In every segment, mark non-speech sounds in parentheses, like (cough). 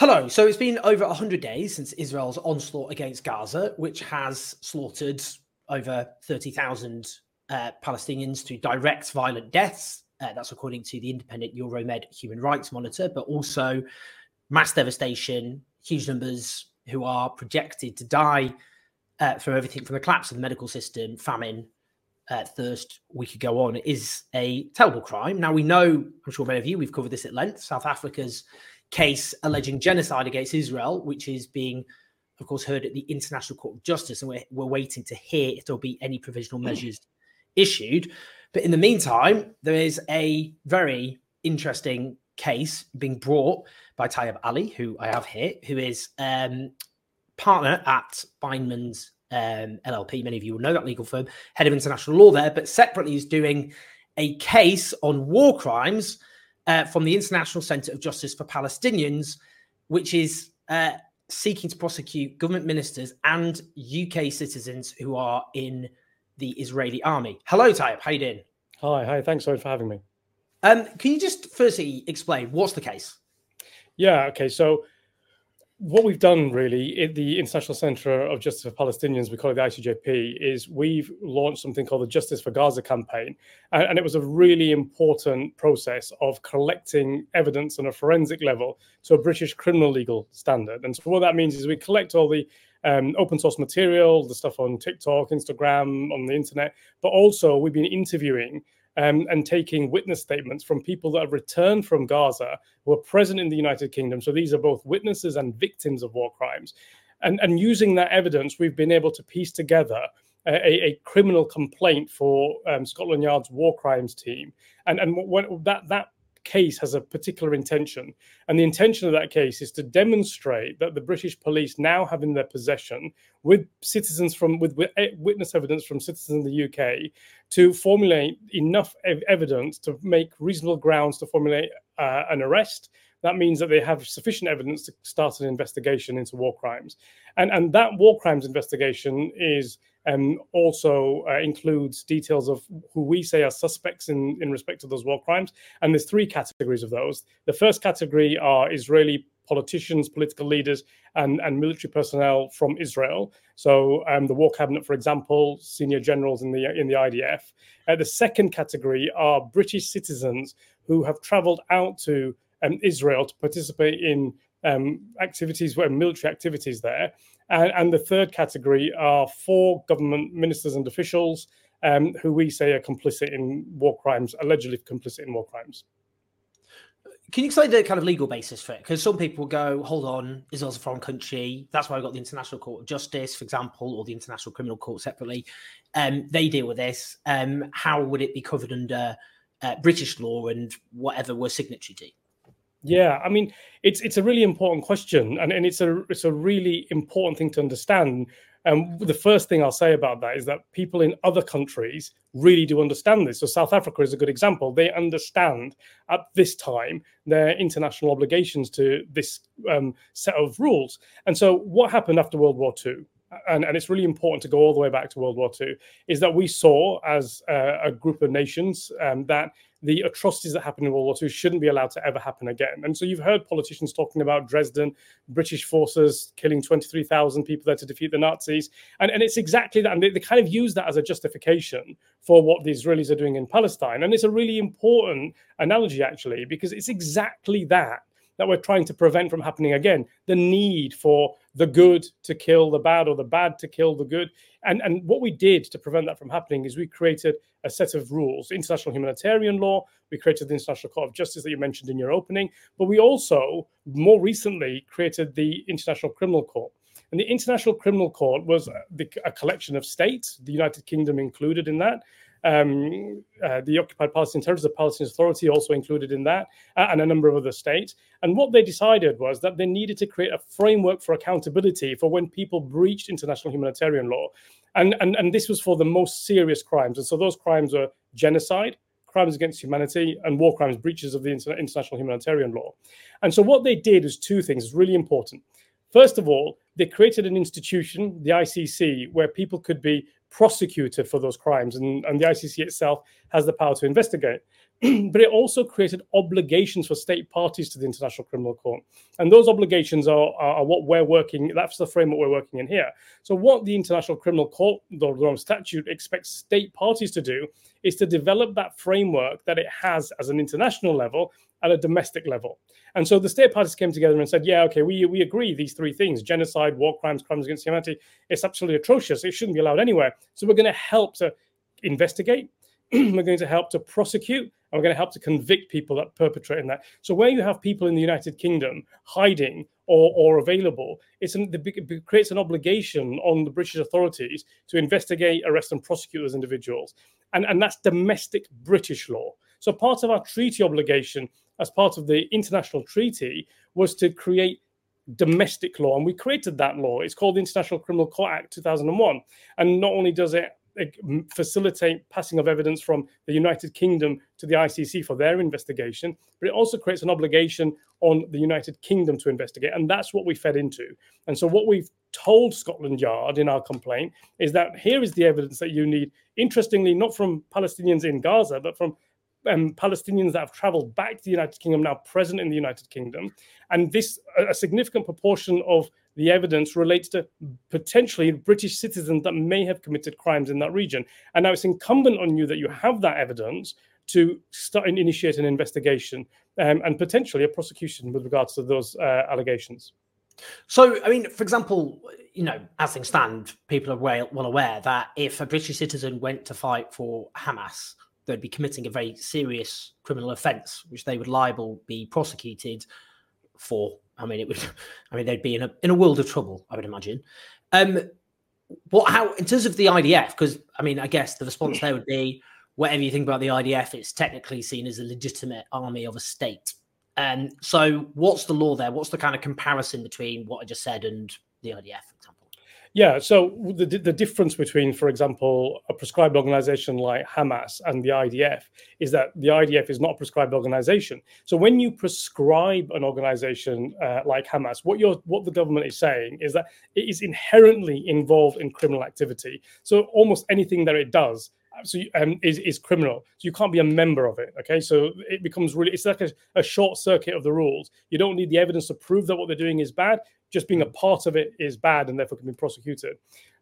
Hello. So it's been over 100 days since Israel's onslaught against Gaza, which has slaughtered over 30,000 uh, Palestinians to direct violent deaths. Uh, that's according to the independent Euromed Human Rights Monitor, but also mass devastation, huge numbers who are projected to die uh, from everything from the collapse of the medical system, famine, uh, thirst, we could go on, is a terrible crime. Now, we know, I'm sure many of you, we've covered this at length, South Africa's case alleging genocide against Israel, which is being, of course, heard at the International Court of Justice, and we're, we're waiting to hear if there'll be any provisional measures (clears throat) issued. But in the meantime, there is a very interesting case being brought by Tayab Ali, who I have here, who is um, partner at Bindmans um, LLP. Many of you will know that legal firm, head of international law there, but separately is doing a case on war crimes uh, from the International Centre of Justice for Palestinians, which is uh, seeking to prosecute government ministers and UK citizens who are in the Israeli army. Hello, Tayab. How you doing? Hi, hi. Thanks so much for having me. Um, can you just firstly explain what's the case? Yeah. Okay. So what we've done really at the International Centre of Justice for Palestinians, we call it the ICJP, is we've launched something called the Justice for Gaza campaign. And, it was a really important process of collecting evidence on a forensic level to a British criminal legal standard. And so what that means is we collect all the um, open source material, the stuff on TikTok, Instagram, on the internet, but also we've been interviewing um, and taking witness statements from people that have returned from Gaza who are present in the United Kingdom. So these are both witnesses and victims of war crimes. And, and using that evidence, we've been able to piece together a, a criminal complaint for um, Scotland Yard's war crimes team. And, and what, that, that case has a particular intention. And the intention of that case is to demonstrate that the British police now have in their possession, with citizens from with, with witness evidence from citizens in the UK, to formulate enough ev- evidence to make reasonable grounds to formulate uh, an arrest. That means that they have sufficient evidence to start an investigation into war crimes, and and that war crimes investigation is um, also uh, includes details of who we say are suspects in, in respect to those war crimes. And there's three categories of those. The first category are Israeli politicians, political leaders, and, and military personnel from Israel. So um, the War Cabinet, for example, senior generals in the in the IDF. Uh, the second category are British citizens who have travelled out to um, Israel to participate in um, activities, where military activities there. And, and, the third category are four government ministers and officials um, who we say are complicit in war crimes, allegedly complicit in war crimes. Can you explain the kind of legal basis for it? Because some people go, hold on, Israel's a foreign country. That's why I got the International Court of Justice, for example, or the International Criminal Court separately. Um, they deal with this. Um, how would it be covered under uh, British law and whatever we're signatory to? Yeah, I mean, it's it's a really important question, and, and it's a it's a really important thing to understand. And the first thing I'll say about that is that people in other countries really do understand this. So South Africa is a good example. They understand at this time their international obligations to this um, set of rules. And so what happened after World War II? And, and it's really important to go all the way back to World War II, is that we saw as a, a group of nations um, that the atrocities that happened in World War II shouldn't be allowed to ever happen again. And so you've heard politicians talking about Dresden, British forces killing 23,000 people there to defeat the Nazis. And, and it's exactly that. And they, they kind of use that as a justification for what the Israelis are doing in Palestine. And it's a really important analogy, actually, because it's exactly that that we're trying to prevent from happening again. The need for the good to kill the bad or the bad to kill the good. And and what we did to prevent that from happening is we created a set of rules international humanitarian law. We created the international court of justice that you mentioned in your opening. But we also more recently created the international criminal court. And the International Criminal Court was a collection of states, the United Kingdom included in that, um, uh, the Occupied Palestinian Territories, the Palestinian Authority, also included in that, uh, and a number of other states. And what they decided was that they needed to create a framework for accountability for when people breached international humanitarian law. And, and, and this was for the most serious crimes. And so those crimes were genocide, crimes against humanity, and war crimes, breaches of the international humanitarian law. And so what they did was two things, it's really important. First of all, they created an institution, the ICC, where people could be prosecuted for those crimes, and, and the ICC itself has the power to investigate. (clears throat) but it also created obligations for state parties to the International Criminal Court. And those obligations are, are, are, what we're working, that's the framework we're working in here. So, what the International Criminal Court, the Rome Statute, expects state parties to do is to develop that framework that it has as an international level at a domestic level. And so the state parties came together and said, yeah, okay, we, we agree these three things genocide, war crimes, crimes against humanity. It's absolutely atrocious. It shouldn't be allowed anywhere. So we're going to help to investigate, (clears throat) we're going to help to prosecute, and we're going to help to convict people that perpetrate that. So where you have people in the United Kingdom hiding or, or available, it's an, it creates an obligation on the British authorities to investigate, arrest, and prosecute those individuals. And, and that's domestic British law. So part of our treaty obligation as part of the international treaty was to create domestic law. And we created that law. It's called the International Criminal Court Act 2001. And not only does it facilitate passing of evidence from the United Kingdom to the ICC for their investigation, but it also creates an obligation on the United Kingdom to investigate. And that's what we fed into. And so, what we've told Scotland Yard in our complaint is that here is the evidence that you need, interestingly, not from Palestinians in Gaza, but from um, Palestinians that have traveled back to the United Kingdom now present in the United Kingdom. And this, a significant proportion of the evidence relates to potentially British citizens that may have committed crimes in that region. And now it's incumbent on you that you have that evidence to start and initiate an investigation um, and potentially a prosecution with regards to those uh, allegations. So, I mean, for example, you know, as things stand, people are well, well aware that if a British citizen went to fight for Hamas, they'd be committing a very serious criminal offence, which they would liable be prosecuted for. I mean, it would. (laughs) I mean, they'd be in a in a world of trouble. I would imagine. Um, what? How in terms of the IDF? Because I mean, I guess the response there would be whatever you think about the IDF, it's technically seen as a legitimate army of a state. And um, so, what's the law there? What's the kind of comparison between what I just said and the IDF, for example? Yeah, so the, the difference between, for example, a prescribed organization like Hamas and the IDF is that the IDF is not a prescribed organization. So when you prescribe an organization uh, like Hamas, what you're what the government is saying is that it is inherently involved in criminal activity. So almost anything that it does so um, is, is criminal. So you can't be a member of it. Okay, so it becomes really it's like a, a, short circuit of the rules. You don't need the evidence to prove that what they're doing is bad. Just being a part of it is bad and therefore can be prosecuted.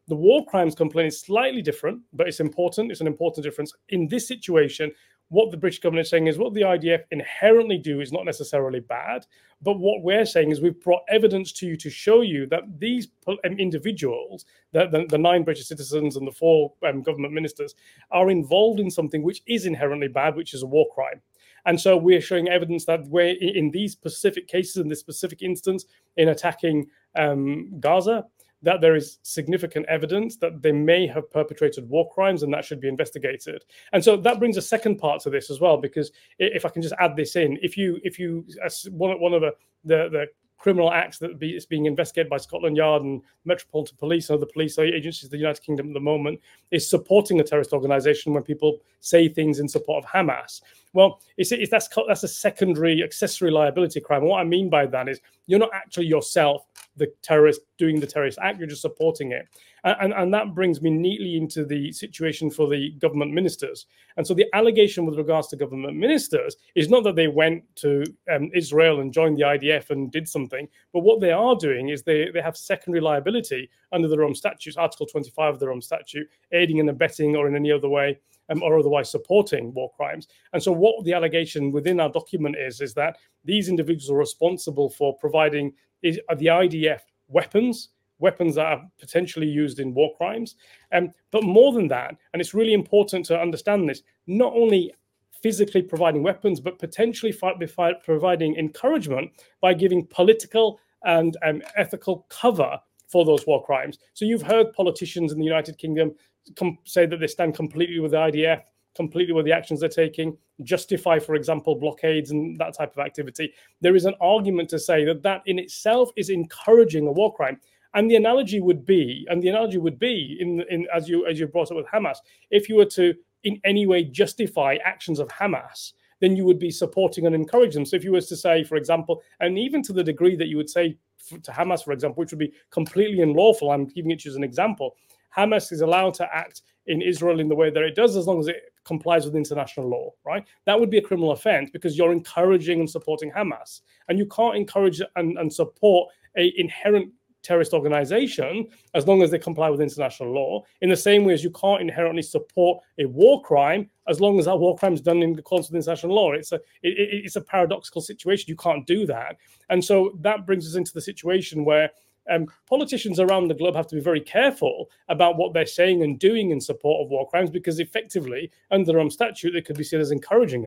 The war crimes complaint is slightly different, but it's important. It's an important difference in this situation what the British government is saying is what the IDF inherently do is not necessarily bad, but what we're saying is we've brought evidence to you to show you that these um, individuals, the, the, the, nine British citizens and the four um, government ministers, are involved in something which is inherently bad, which is a war crime. And so we're showing evidence that we're in these specific cases, in this specific instance, in attacking um, Gaza, that there is significant evidence that they may have perpetrated war crimes and that should be investigated. And so that brings a second part to this as well, because if I can just add this in, if you if you one of the the, the criminal acts that be, is being investigated by Scotland Yard and Metropolitan Police and other police agencies of the United Kingdom at the moment is supporting a terrorist organization when people say things in support of Hamas. Well, it's, it's, that's that's a secondary accessory liability crime. And what I mean by that is you're not actually yourself the terrorist doing the terrorist act, you're just supporting it. And, and, and, that brings me neatly into the situation for the government ministers. And so the allegation with regards to government ministers is not that they went to um, Israel and joined the IDF and did something, but what they are doing is they, they have secondary liability under the Rome Statutes, Article 25 of the Rome Statute, aiding and abetting or in any other way um, or otherwise supporting war crimes. And so, what the allegation within our document is is that these individuals are responsible for providing the IDF weapons, weapons that are potentially used in war crimes. Um, but more than that, and it's really important to understand this, not only physically providing weapons, but potentially providing encouragement by giving political and um, ethical cover for those war crimes. So you've heard politicians in the United Kingdom com- say that they stand completely with the IDF, completely with the actions they're taking, justify, for example, blockades and that type of activity. There is an argument to say that that in itself is encouraging a war crime. And the analogy would be, and the analogy would be, in, in as you as you brought up with Hamas, if you were to in any way justify actions of Hamas, then you would be supporting and encouraging them. So if you was to say, for example, and even to the degree that you would say to Hamas, for example, which would be completely unlawful, I'm giving it to you as an example, Hamas is allowed to act in Israel in the way that it does as long as it complies with international law, right? That would be a criminal offense because you're encouraging and supporting Hamas. And you can't encourage and, and support a inherent terrorist organization as long as they comply with international law. In the same way as you can't inherently support a war crime as long as that war crime is done in accordance with international law. It's a it, it's a paradoxical situation. You can't do that, and so that brings us into the situation where. Um, politicians around the globe have to be very careful about what they're saying and doing in support of war crimes because effectively, under their own statute, they could be seen as encouraging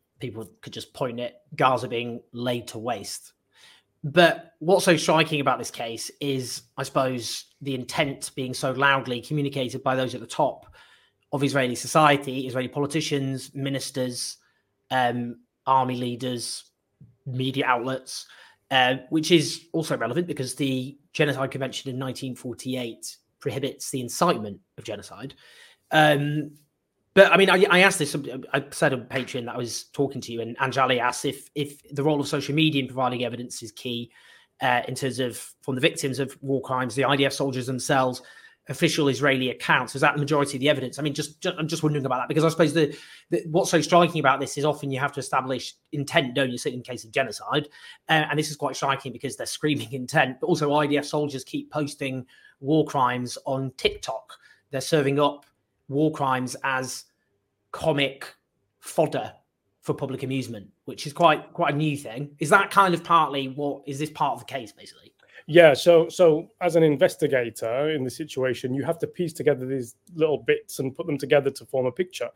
people could just point at Gaza being laid to waste. But what's so striking about this case is, I suppose, the intent being so loudly communicated by those at the top of Israeli society, Israeli politicians, ministers, um, army leaders, media outlets, uh, which is also relevant because the Genocide Convention in 1948 prohibits the incitement of genocide. Um, but I mean, I, I, asked this. I said on Patreon that I was talking to you, and Anjali asked if if the role of social media in providing evidence is key uh, in terms of from the victims of war crimes, the IDF soldiers themselves, official Israeli accounts. Is that the majority of the evidence? I mean, just, just I'm just wondering about that because I suppose the, the, what's so striking about this is often you have to establish intent, don't you? So in case of genocide, uh, and this is quite striking because they're screaming (laughs) intent, but also IDF soldiers keep posting war crimes on TikTok. They're serving up war crimes as comic fodder for public amusement, which is quite quite a new thing. Is that kind of partly what is this part of the case, basically? Yeah. So so as an investigator in the situation, you have to piece together these little bits and put them together to form a picture.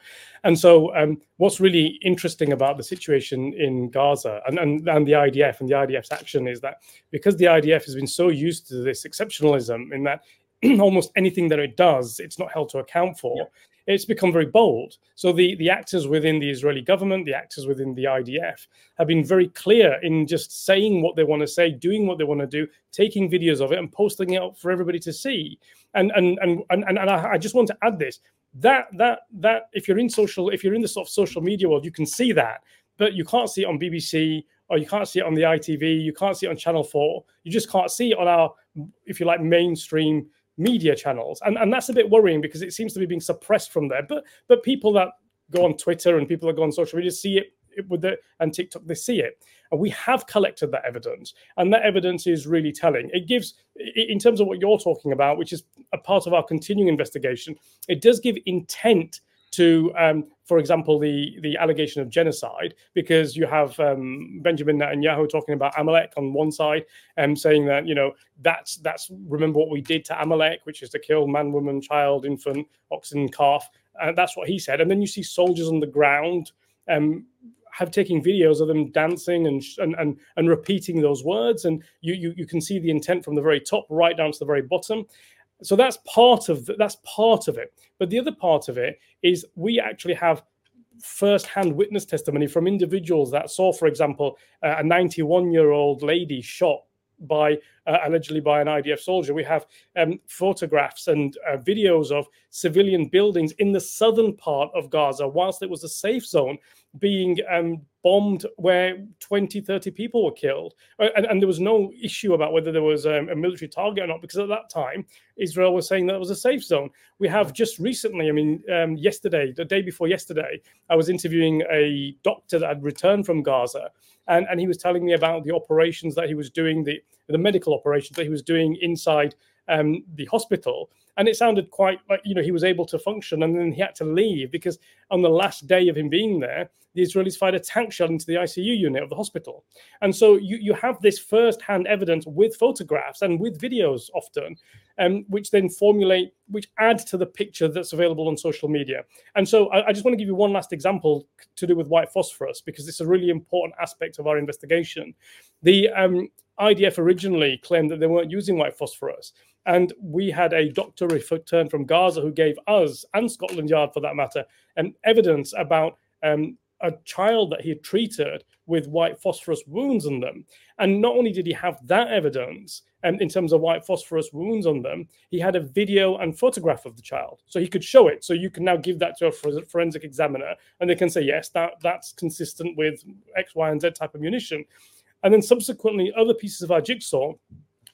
And so um, what's really interesting about the situation in Gaza and, and, and the IDF and the IDF's action is that because the IDF has been so used to this exceptionalism in that (clears throat) almost anything that it does, it's not held to account for. It's become very bold. So the, the actors within the Israeli government, the actors within the IDF, have been very clear in just saying what they want to say, doing what they want to do, taking videos of it, and posting it up for everybody to see. And and and and, and I, I just want to add this: that that that if you're in social, if you're in the sort of social media world, you can see that, but you can't see it on BBC or you can't see it on the ITV, you can't see it on Channel 4, you just can't see it on our, if you like, mainstream media channels, and and that's a bit worrying because it seems to be being suppressed from there. But but people that go on Twitter and people that go on social media see it, it with the and TikTok, they see it, and we have collected that evidence, and that evidence is really telling. It gives, in terms of what you're talking about, which is a part of our continuing investigation, it does give intent to, um, for example, the the allegation of genocide, because you have um, Benjamin Netanyahu talking about Amalek on one side, and um, saying that you know that's that's remember what we did to Amalek, which is to kill man, woman, child, infant, oxen, calf, and that's what he said. And then you see soldiers on the ground um, have taking videos of them dancing and and and, and repeating those words, and you, you you can see the intent from the very top right down to the very bottom. So that's part of the, that's part of it. But the other part of it is we actually have first-hand witness testimony from individuals that saw, for example, a 91-year-old lady shot by uh, allegedly by an IDF soldier. We have um, photographs and uh, videos of civilian buildings in the southern part of Gaza, whilst it was a safe zone, being um, bombed where 20, 30 people were killed. Uh, and, and, there was no issue about whether there was um, a military target or not, because at that time, Israel was saying that it was a safe zone. We have just recently, I mean, um, yesterday, the day before yesterday, I was interviewing a doctor that had returned from Gaza and, and he was telling me about the operations that he was doing, the the medical operations that he was doing inside um, the hospital. And it sounded quite like, you know, he was able to function and then he had to leave because on the last day of him being there, the Israelis fired a tank shell into the ICU unit of the hospital. And so you, you have this first hand evidence with photographs and with videos often, um, which then formulate, which add to the picture that's available on social media. And so I, I just want to give you one last example to do with white phosphorus, because it's a really important aspect of our investigation. The um, IDF originally claimed that they weren't using white phosphorus. And we had a doctor returned from Gaza who gave us, and Scotland Yard for that matter, um, evidence about um, a child that he had treated with white phosphorus wounds on them. And not only did he have that evidence um, in terms of white phosphorus wounds on them, he had a video and photograph of the child. So he could show it. So you can now give that to a forensic examiner and they can say, yes, that, that's consistent with X, Y, and Z type of munition. And then subsequently, other pieces of our jigsaw,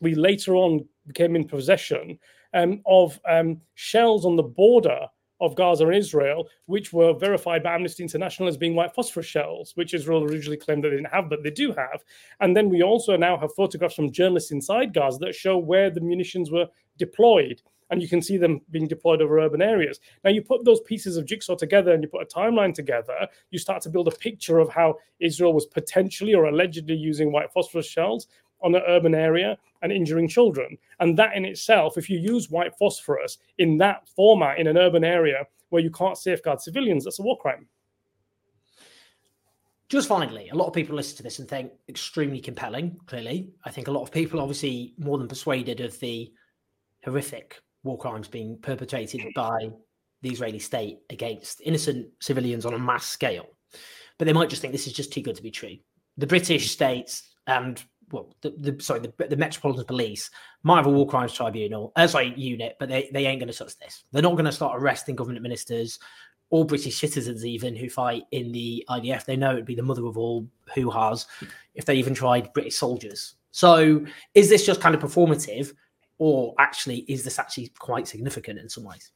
we later on became in possession um, of um, shells on the border of Gaza and Israel, which were verified by Amnesty International as being white phosphorus shells, which Israel originally claimed that they didn't have, but they do have. And then we also now have photographs from journalists inside Gaza that show where the munitions were deployed. And you can see them being deployed over urban areas. Now, you put those pieces of jigsaw together and you put a timeline together, you start to build a picture of how Israel was potentially or allegedly using white phosphorus shells on an urban area and injuring children. And that in itself, if you use white phosphorus in that format in an urban area where you can't safeguard civilians, that's a war crime. Just finally, a lot of people listen to this and think extremely compelling. Clearly, I think a lot of people, obviously, more than persuaded of the horrific war crimes being perpetrated by the Israeli state against innocent civilians on a mass scale. But they might just think this is just too good to be true. The British states and well, the, the sorry, the, the, Metropolitan Police might have a war crimes tribunal, uh, sorry, unit, but they, they ain't going to touch this. They're not going to start arresting government ministers or British citizens even who fight in the IDF. They know it'd be the mother of all hoo-has if they even tried British soldiers. So, is this just kind of performative, or actually is this actually quite significant in some ways?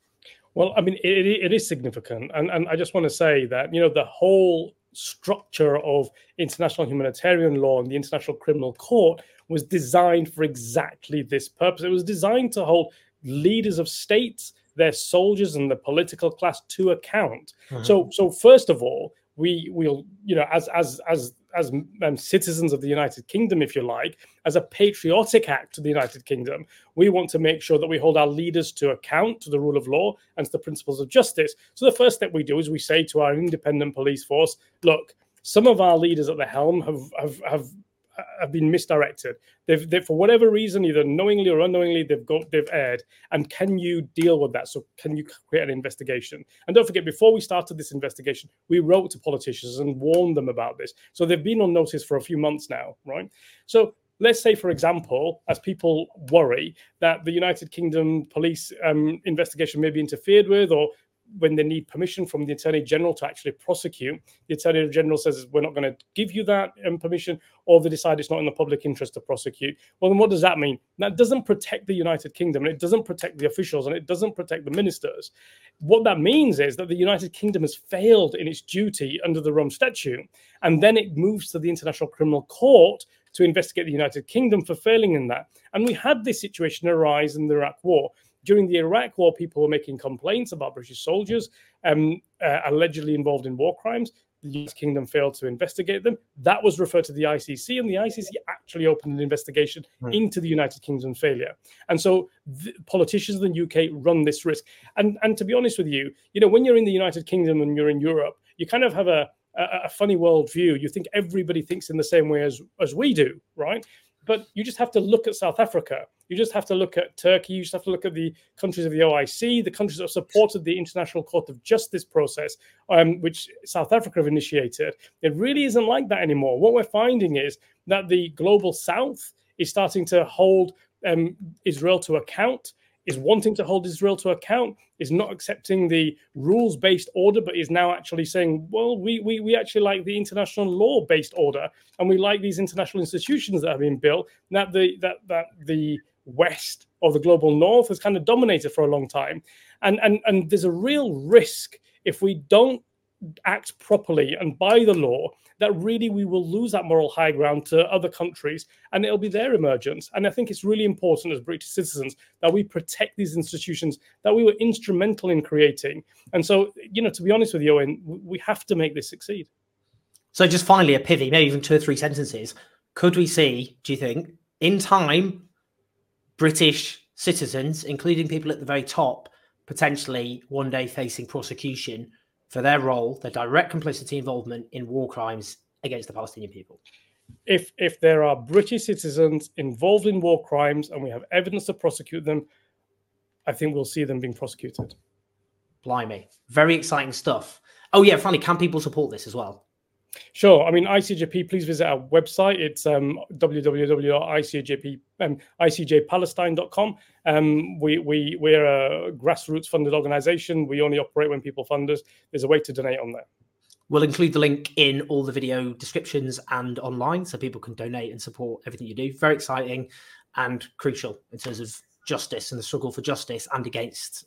Well, I mean, it, it is significant, and and I just want to say that you know the whole structure of international humanitarian law and the International Criminal Court was designed for exactly this purpose. It was designed to hold leaders of states, their soldiers, and the political class to account. Mm-hmm. So, so first of all, we will, you know, as as as as um, citizens of the United Kingdom, if you like, as a patriotic act to the United Kingdom, we want to make sure that we hold our leaders to account to the rule of law and to the principles of justice. So the first step we do is we say to our independent police force, look, some of our leaders at the helm have have, have have been misdirected. They've, they, for whatever reason, either knowingly or unknowingly, they've got they've erred. And can you deal with that? So can you create an investigation? And don't forget, before we started this investigation, we wrote to politicians and warned them about this. So they've been on notice for a few months now, right? So let's say, for example, as people worry that the United Kingdom police um, investigation may be interfered with, or when they need permission from the Attorney General to actually prosecute, the Attorney General says, We're not going to give you that um, permission, or they decide it's not in the public interest to prosecute. Well, then what does that mean? That doesn't protect the United Kingdom, and it doesn't protect the officials, and it doesn't protect the ministers. What that means is that the United Kingdom has failed in its duty under the Rome Statute, and then it moves to the International Criminal Court to investigate the United Kingdom for failing in that. And we had this situation arise in the Iraq War during the Iraq War, people were making complaints about British soldiers um, uh, allegedly involved in war crimes. The US Kingdom failed to investigate them. That was referred to the ICC, and the ICC actually opened an investigation right. into the United Kingdom's failure. And so, politicians in the UK run this risk. And and to be honest with you, you know, when you're in the United Kingdom and you're in Europe, you kind of have a a, a funny worldview. You think everybody thinks in the same way as as we do, right? But you just have to look at South Africa. You just have to look at Turkey. You just have to look at the countries of the OIC, the countries that supported the International Court of Justice process, um, which South Africa have initiated. It really isn't like that anymore. What we're finding is that the global South is starting to hold um, Israel to account is wanting to hold Israel to account, is not accepting the rules based order, but is now actually saying, well, we, we, we actually like the international law based order and we like these international institutions that have been built that the, that, that the West or the global North has kind of dominated for a long time. And, and, and there's a real risk if we don't act properly and by the law that really we will lose that moral high ground to other countries and it'll be their emergence. And I think it's really important as British citizens that we protect these institutions that we were instrumental in creating. And so, you know, to be honest with you, Owen, we have to make this succeed. So, just finally, a pivot, maybe even two or three sentences. Could we see, do you think, in time, British citizens, including people at the very top, potentially one day facing prosecution for their role, their direct complicity involvement in war crimes against the Palestinian people. If if there are British citizens involved in war crimes and we have evidence to prosecute them, I think we'll see them being prosecuted. Blimey, very exciting stuff. Oh yeah, finally, can people support this as well? Sure. I mean, ICJP, please visit our website. It's um, www.icjp, um. Um, we, we, we're a grassroots funded organization. We only operate when people fund us. There's a way to donate on there. We'll include the link in all the video descriptions and online so people can donate and support everything you do. Very exciting and crucial in terms of justice and the struggle for justice and against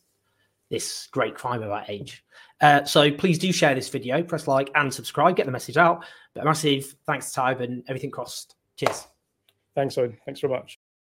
this great crime of our age. Uh, so please do share this video, press like and subscribe, get the message out. But massive thanks to Tayab and everything crossed. Cheers. Thanks, Owen. Thanks very much.